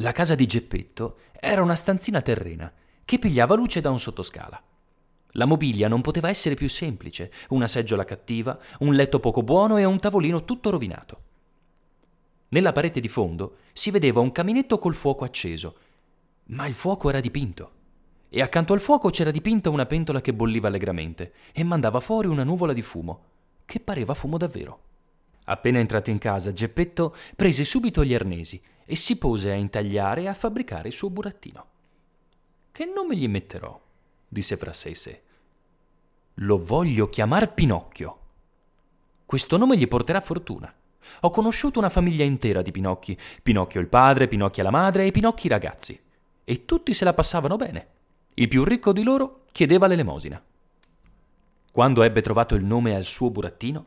La casa di Geppetto era una stanzina terrena che pigliava luce da un sottoscala. La mobilia non poteva essere più semplice, una seggiola cattiva, un letto poco buono e un tavolino tutto rovinato. Nella parete di fondo si vedeva un caminetto col fuoco acceso, ma il fuoco era dipinto. E accanto al fuoco c'era dipinta una pentola che bolliva allegramente e mandava fuori una nuvola di fumo, che pareva fumo davvero. Appena entrato in casa, Geppetto prese subito gli arnesi e si pose a intagliare e a fabbricare il suo burattino. Che nome gli metterò? disse fra sé e sé. Lo voglio chiamar Pinocchio. Questo nome gli porterà fortuna. Ho conosciuto una famiglia intera di Pinocchi, Pinocchio il padre, Pinocchia la madre e Pinocchi i ragazzi, e tutti se la passavano bene. Il più ricco di loro chiedeva l'elemosina. Quando ebbe trovato il nome al suo burattino,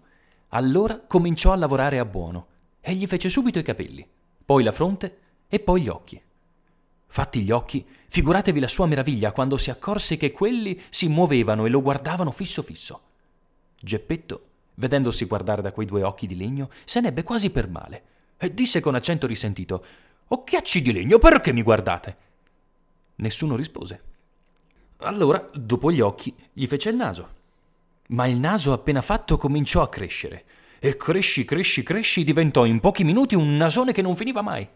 allora cominciò a lavorare a buono e gli fece subito i capelli, poi la fronte e poi gli occhi. Fatti gli occhi, figuratevi la sua meraviglia quando si accorse che quelli si muovevano e lo guardavano fisso fisso. Geppetto, vedendosi guardare da quei due occhi di legno, se n'ebbe quasi per male e disse con accento risentito: Occhiacci di legno, perché mi guardate? Nessuno rispose. Allora, dopo gli occhi, gli fece il naso. Ma il naso appena fatto cominciò a crescere. E cresci, cresci, cresci diventò in pochi minuti un nasone che non finiva mai.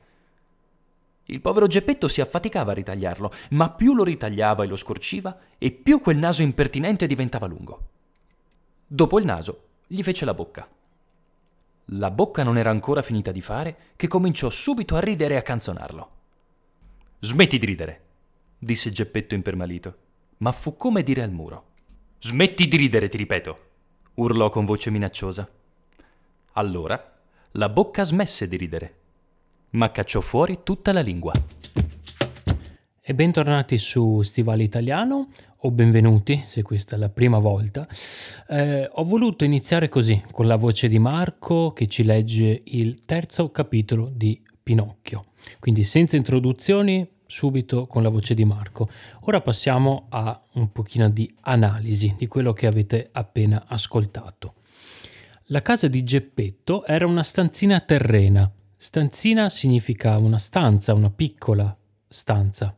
Il povero Geppetto si affaticava a ritagliarlo, ma più lo ritagliava e lo scorciva, e più quel naso impertinente diventava lungo. Dopo il naso, gli fece la bocca. La bocca non era ancora finita di fare che cominciò subito a ridere e a canzonarlo. Smetti di ridere, disse Geppetto impermalito, ma fu come dire al muro. Smetti di ridere, ti ripeto, urlò con voce minacciosa. Allora la bocca smesse di ridere ma cacciò fuori tutta la lingua. E bentornati su Stivale Italiano, o benvenuti se questa è la prima volta. Eh, ho voluto iniziare così, con la voce di Marco che ci legge il terzo capitolo di Pinocchio. Quindi senza introduzioni, subito con la voce di Marco. Ora passiamo a un pochino di analisi di quello che avete appena ascoltato. La casa di Geppetto era una stanzina terrena Stanzina significa una stanza, una piccola stanza.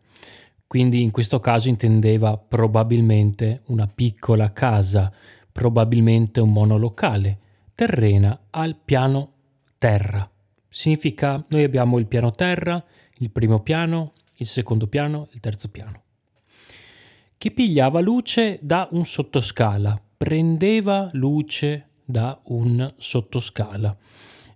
Quindi in questo caso intendeva probabilmente una piccola casa, probabilmente un monolocale, terrena al piano terra. Significa noi abbiamo il piano terra, il primo piano, il secondo piano, il terzo piano. Che pigliava luce da un sottoscala, prendeva luce da un sottoscala.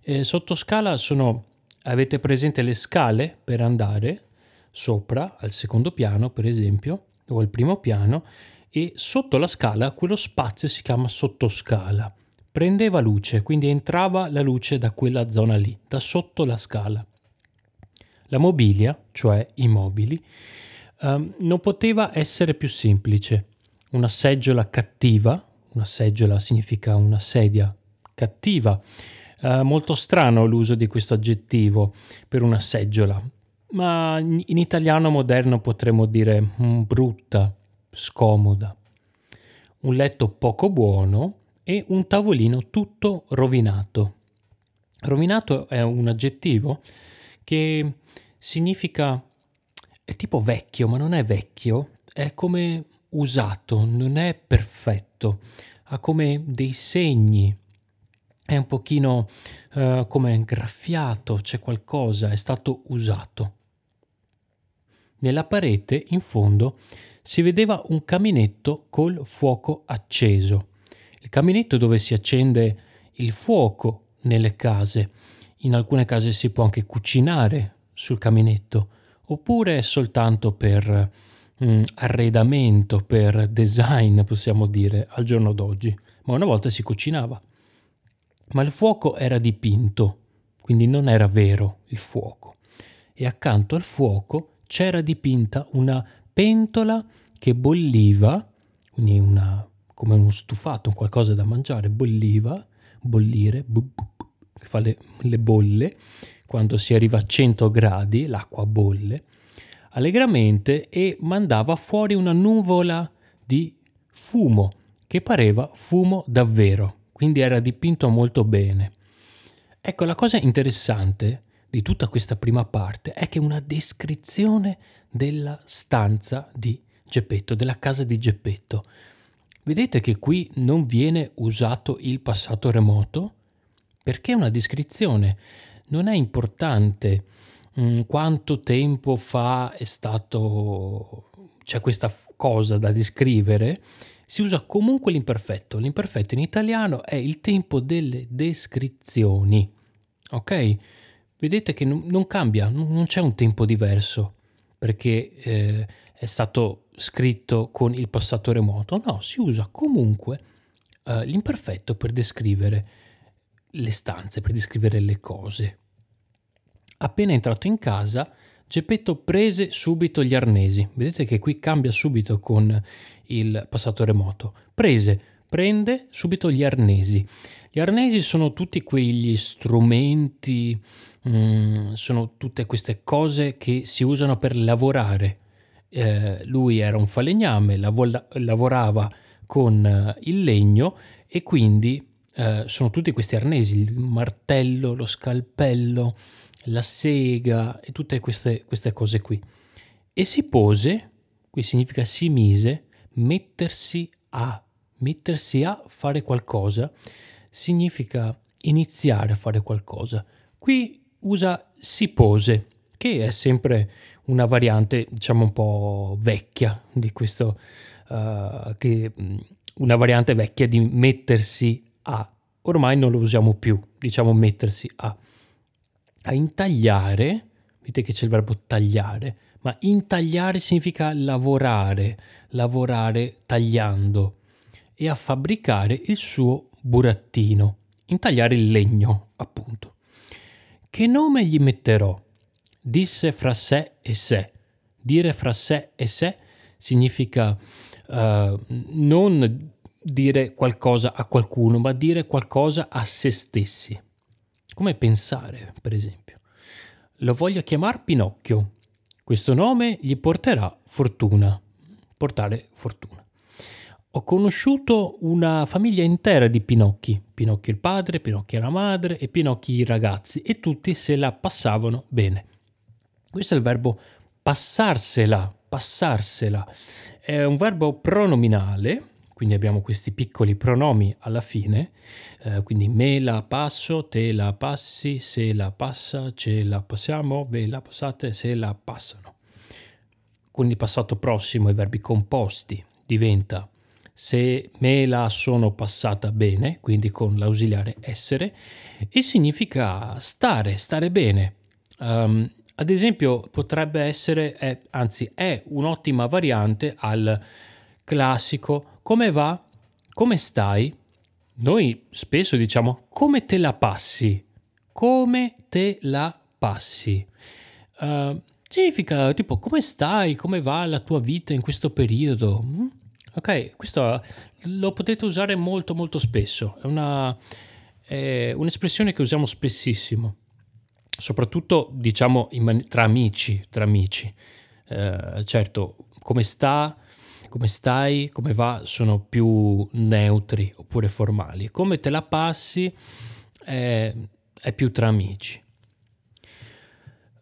Eh, sottoscala sono, avete presente le scale per andare sopra al secondo piano, per esempio, o al primo piano, e sotto la scala quello spazio si chiama sottoscala. Prendeva luce, quindi entrava la luce da quella zona lì, da sotto la scala. La mobilia, cioè i mobili, um, non poteva essere più semplice. Una seggiola cattiva, una seggiola significa una sedia cattiva, Uh, molto strano l'uso di questo aggettivo per una seggiola, ma in italiano moderno potremmo dire mm, brutta, scomoda. Un letto poco buono e un tavolino tutto rovinato. Rovinato è un aggettivo che significa è tipo vecchio, ma non è vecchio, è come usato, non è perfetto, ha come dei segni, è un pochino uh, come graffiato, c'è qualcosa, è stato usato. Nella parete, in fondo, si vedeva un caminetto col fuoco acceso. Il caminetto dove si accende il fuoco nelle case. In alcune case si può anche cucinare sul caminetto, oppure soltanto per mm, arredamento, per design, possiamo dire, al giorno d'oggi. Ma una volta si cucinava ma il fuoco era dipinto, quindi non era vero il fuoco. E accanto al fuoco c'era dipinta una pentola che bolliva, quindi una, come uno stufato, qualcosa da mangiare, bolliva, bollire, bu, bu, bu, che fa le, le bolle, quando si arriva a 100 gradi l'acqua bolle, allegramente e mandava fuori una nuvola di fumo che pareva fumo davvero quindi era dipinto molto bene. Ecco, la cosa interessante di tutta questa prima parte è che è una descrizione della stanza di Geppetto, della casa di Geppetto. Vedete che qui non viene usato il passato remoto perché è una descrizione. Non è importante quanto tempo fa è stato c'è questa cosa da descrivere, si usa comunque l'imperfetto. L'imperfetto in italiano è il tempo delle descrizioni. Ok? Vedete che non, non cambia, non c'è un tempo diverso perché eh, è stato scritto con il passato remoto. No, si usa comunque eh, l'imperfetto per descrivere le stanze, per descrivere le cose. Appena entrato in casa, Geppetto prese subito gli arnesi. Vedete che qui cambia subito con il passato remoto. Prese, prende subito gli arnesi. Gli arnesi sono tutti quegli strumenti, mm, sono tutte queste cose che si usano per lavorare. Eh, lui era un falegname, lav- lavorava con eh, il legno e quindi eh, sono tutti questi arnesi, il martello, lo scalpello, la sega e tutte queste, queste cose qui. E si pose, qui significa si mise, mettersi a, mettersi a fare qualcosa, significa iniziare a fare qualcosa. Qui usa si pose, che è sempre una variante, diciamo, un po' vecchia di questo, uh, che, mm, una variante vecchia di mettersi a. Ormai non lo usiamo più, diciamo mettersi a a intagliare, vedete che c'è il verbo tagliare, ma intagliare significa lavorare, lavorare tagliando e a fabbricare il suo burattino, intagliare il legno, appunto. Che nome gli metterò? Disse fra sé e sé. Dire fra sé e sé significa uh, non dire qualcosa a qualcuno, ma dire qualcosa a se stessi. Come pensare, per esempio. Lo voglio chiamare Pinocchio. Questo nome gli porterà fortuna. Portare fortuna. Ho conosciuto una famiglia intera di Pinocchi. Pinocchio il padre, Pinocchio la madre e Pinocchi i ragazzi e tutti se la passavano bene. Questo è il verbo passarsela, passarsela. È un verbo pronominale quindi abbiamo questi piccoli pronomi alla fine, eh, quindi me la passo, te la passi, se la passa, ce la passiamo, ve la passate, se la passano. Il passato prossimo i verbi composti diventa se me la sono passata bene, quindi con l'ausiliare essere, e significa stare, stare bene. Um, ad esempio potrebbe essere, è, anzi è un'ottima variante al classico come va? Come stai? Noi spesso diciamo come te la passi? Come te la passi? Uh, significa tipo come stai? Come va la tua vita in questo periodo? Mm? Ok, questo lo potete usare molto molto spesso, è, una, è un'espressione che usiamo spessissimo, soprattutto diciamo man- tra amici, tra amici. Uh, certo, come sta? Come stai, come va, sono più neutri oppure formali. Come te la passi è, è più tra amici.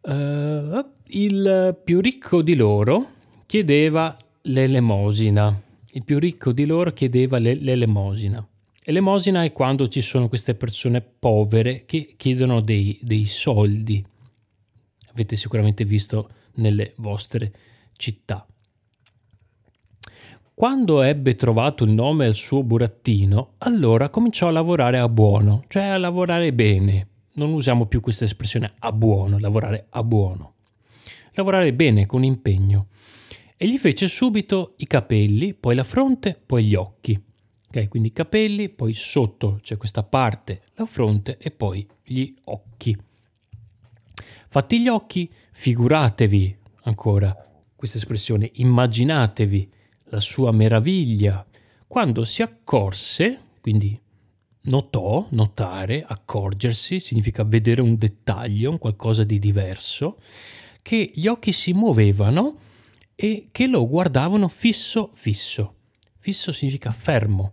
Uh, il più ricco di loro chiedeva l'elemosina. Il più ricco di loro chiedeva le, l'elemosina. Elemosina è quando ci sono queste persone povere che chiedono dei, dei soldi. Avete sicuramente visto nelle vostre città. Quando ebbe trovato il nome al suo burattino, allora cominciò a lavorare a buono, cioè a lavorare bene. Non usiamo più questa espressione a buono, lavorare a buono. Lavorare bene, con impegno. E gli fece subito i capelli, poi la fronte, poi gli occhi. Ok, quindi i capelli, poi sotto c'è questa parte, la fronte e poi gli occhi. Fatti gli occhi, figuratevi ancora questa espressione, immaginatevi la sua meraviglia quando si accorse, quindi notò, notare, accorgersi, significa vedere un dettaglio, un qualcosa di diverso, che gli occhi si muovevano e che lo guardavano fisso, fisso. Fisso significa fermo,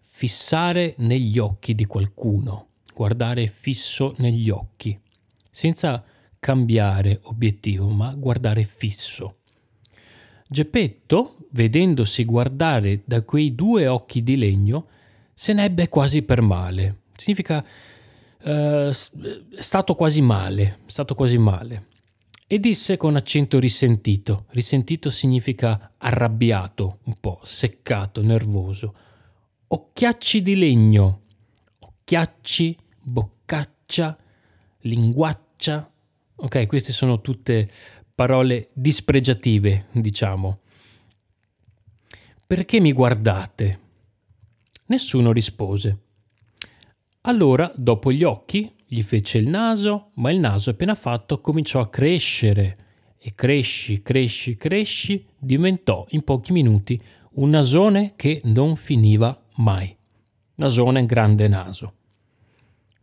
fissare negli occhi di qualcuno, guardare fisso negli occhi. senza cambiare obiettivo, ma guardare fisso. Geppetto, vedendosi guardare da quei due occhi di legno, se ne ebbe quasi per male. Significa è stato quasi male, stato quasi male. E disse con accento risentito. Risentito significa arrabbiato, un po' seccato, nervoso. Occhiacci di legno. Occhiacci, boccaccia, linguaccia. Ok, queste sono tutte parole dispregiative, diciamo. Perché mi guardate? Nessuno rispose. Allora, dopo gli occhi, gli fece il naso, ma il naso appena fatto cominciò a crescere e cresci, cresci, cresci, diventò in pochi minuti un nasone che non finiva mai. Nasone, grande naso.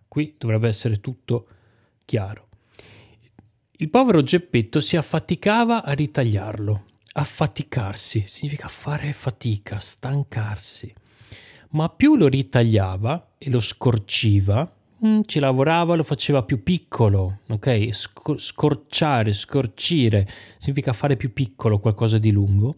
Qui dovrebbe essere tutto chiaro. Il povero Geppetto si affaticava a ritagliarlo. Affaticarsi significa fare fatica, stancarsi. Ma più lo ritagliava e lo scorciva, mm, ci lavorava, lo faceva più piccolo, ok? Scor- scorciare, scorcire significa fare più piccolo qualcosa di lungo.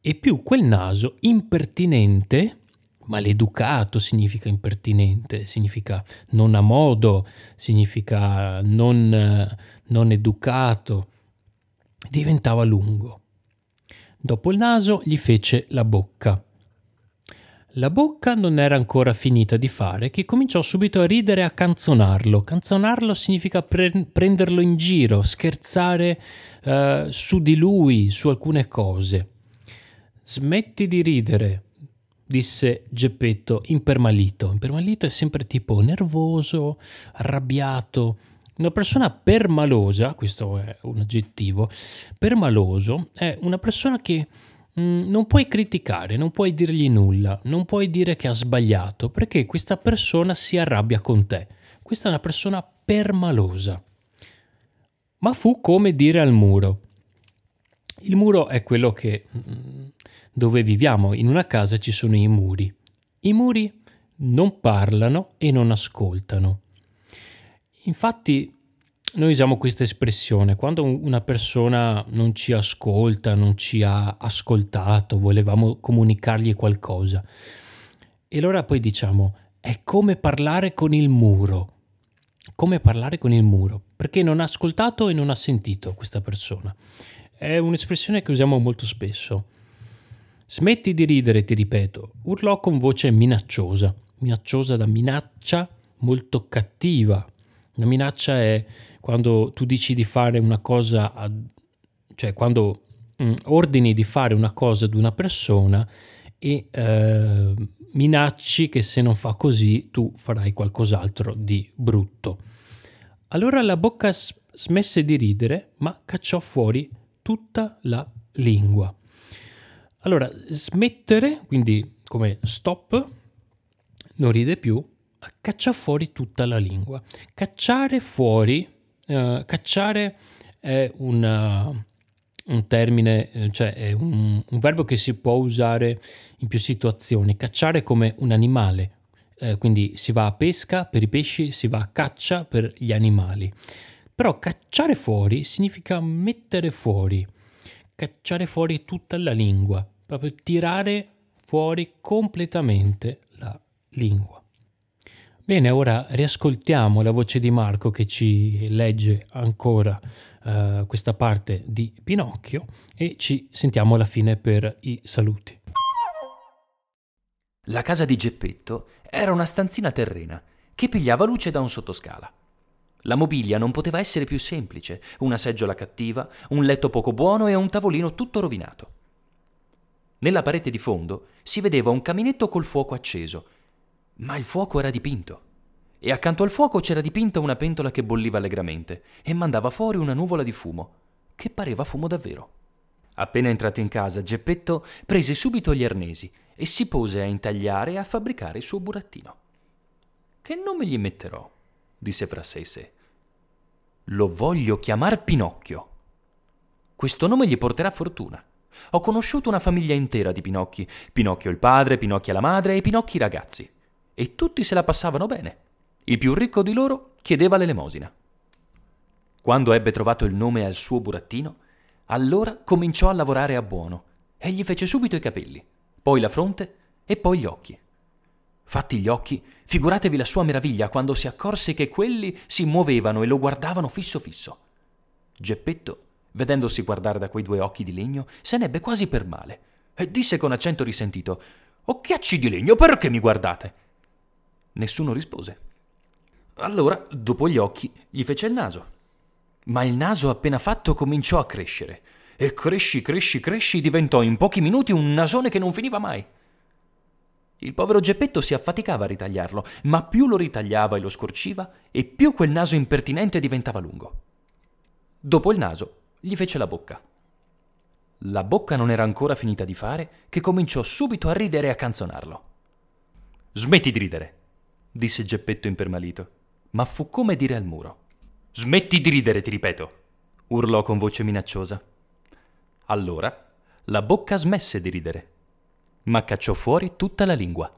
E più quel naso impertinente maleducato significa impertinente, significa non a modo, significa non, non educato. Diventava lungo. Dopo il naso gli fece la bocca. La bocca non era ancora finita di fare che cominciò subito a ridere e a canzonarlo. Canzonarlo significa pre- prenderlo in giro, scherzare uh, su di lui, su alcune cose. Smetti di ridere, disse Geppetto impermalito. Impermalito è sempre tipo nervoso, arrabbiato. Una persona permalosa, questo è un aggettivo, permaloso è una persona che mh, mm, non puoi criticare, non puoi dirgli nulla, non puoi dire che ha sbagliato, perché questa persona si arrabbia con te. Questa è una persona permalosa. Ma fu come dire al muro. Il muro è quello che mh, mm, dove viviamo, in una casa ci sono i muri. I muri non parlano e non ascoltano. Infatti noi usiamo questa espressione quando una persona non ci ascolta, non ci ha ascoltato, volevamo comunicargli qualcosa. E allora poi diciamo è come parlare con il muro. Come parlare con il muro, perché non ha ascoltato e non ha sentito questa persona. È un'espressione che usiamo molto spesso. Smetti di ridere, ti ripeto, urlò con voce minacciosa, minacciosa da minaccia molto cattiva. La minaccia è quando tu dici di fare una cosa, a, cioè quando mm, ordini di fare una cosa ad una persona e eh, minacci che se non fa così tu farai qualcos'altro di brutto. Allora la bocca smesse di ridere, ma cacciò fuori tutta la lingua. Allora, smettere, quindi come stop, non ride più, caccia fuori tutta la lingua. Cacciare fuori, uh, cacciare è una, un termine, eh, cioè è un, un, verbo che si può usare in più situazioni. Cacciare come un animale, eh, quindi si va a pesca per i pesci, si va a caccia per gli animali. Però cacciare fuori significa mettere fuori, cacciare fuori tutta la lingua proprio tirare fuori completamente la lingua. Bene, ora riascoltiamo la voce di Marco che ci legge ancora uh, questa parte di Pinocchio e ci sentiamo alla fine per i saluti. La casa di Geppetto era una stanzina terrena che pigliava luce da un sottoscala. La mobilia non poteva essere più semplice, una seggiola cattiva, un letto poco buono e un tavolino tutto rovinato. Nella parete di fondo si vedeva un caminetto col fuoco acceso, ma il fuoco era dipinto. E accanto al fuoco c'era dipinta una pentola che bolliva allegramente e mandava fuori una nuvola di fumo, che pareva fumo davvero. Appena entrato in casa, Geppetto prese subito gli arnesi e si pose a intagliare e a fabbricare il suo burattino. Che nome gli metterò? disse fra sé e sé. Lo voglio chiamar Pinocchio. Questo nome gli porterà fortuna. Ho conosciuto una famiglia intera di Pinocchi, Pinocchio il padre, Pinocchia la madre e Pinocchi i ragazzi. E tutti se la passavano bene. Il più ricco di loro chiedeva l'elemosina. Quando ebbe trovato il nome al suo burattino, allora cominciò a lavorare a buono e gli fece subito i capelli, poi la fronte e poi gli occhi. Fatti gli occhi, figuratevi la sua meraviglia quando si accorse che quelli si muovevano e lo guardavano fisso fisso. Geppetto, vedendosi guardare da quei due occhi di legno, se n'ebbe quasi per male e disse con accento risentito: Occhiacci di legno, perché mi guardate? Nessuno rispose. Allora, dopo gli occhi, gli fece il naso. Ma il naso appena fatto cominciò a crescere. E cresci, cresci, cresci, diventò in pochi minuti un nasone che non finiva mai. Il povero Geppetto si affaticava a ritagliarlo, ma più lo ritagliava e lo scorciva, e più quel naso impertinente diventava lungo. Dopo il naso, gli fece la bocca. La bocca non era ancora finita di fare che cominciò subito a ridere e a canzonarlo. Smetti di ridere, disse Geppetto impermalito, ma fu come dire al muro. Smetti di ridere, ti ripeto, urlò con voce minacciosa. Allora la bocca smesse di ridere, ma cacciò fuori tutta la lingua.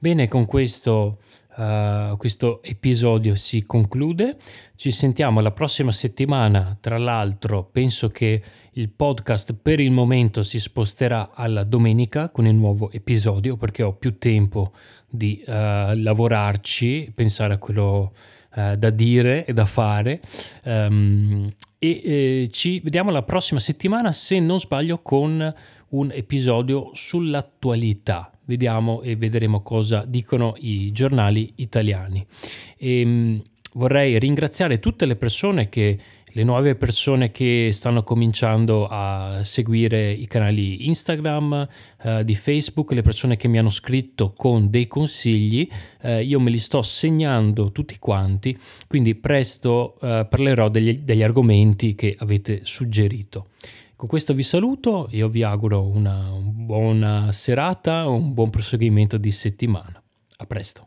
Bene, con questo Uh, questo episodio si conclude. Ci sentiamo la prossima settimana. Tra l'altro, penso che il podcast per il momento si sposterà alla domenica con il nuovo episodio perché ho più tempo di uh, lavorarci, pensare a quello uh, da dire e da fare. Um, e eh, ci vediamo la prossima settimana, se non sbaglio, con un episodio sull'attualità vediamo e vedremo cosa dicono i giornali italiani. E, ehm, vorrei ringraziare tutte le persone che le nuove persone che stanno cominciando a seguire i canali Instagram, uh, di Facebook, le persone che mi hanno scritto con dei consigli, uh, io me li sto segnando tutti quanti, quindi presto uh, parlerò degli, degli argomenti che avete suggerito. Con questo vi saluto, io vi auguro una buona serata, un buon proseguimento di settimana. A presto.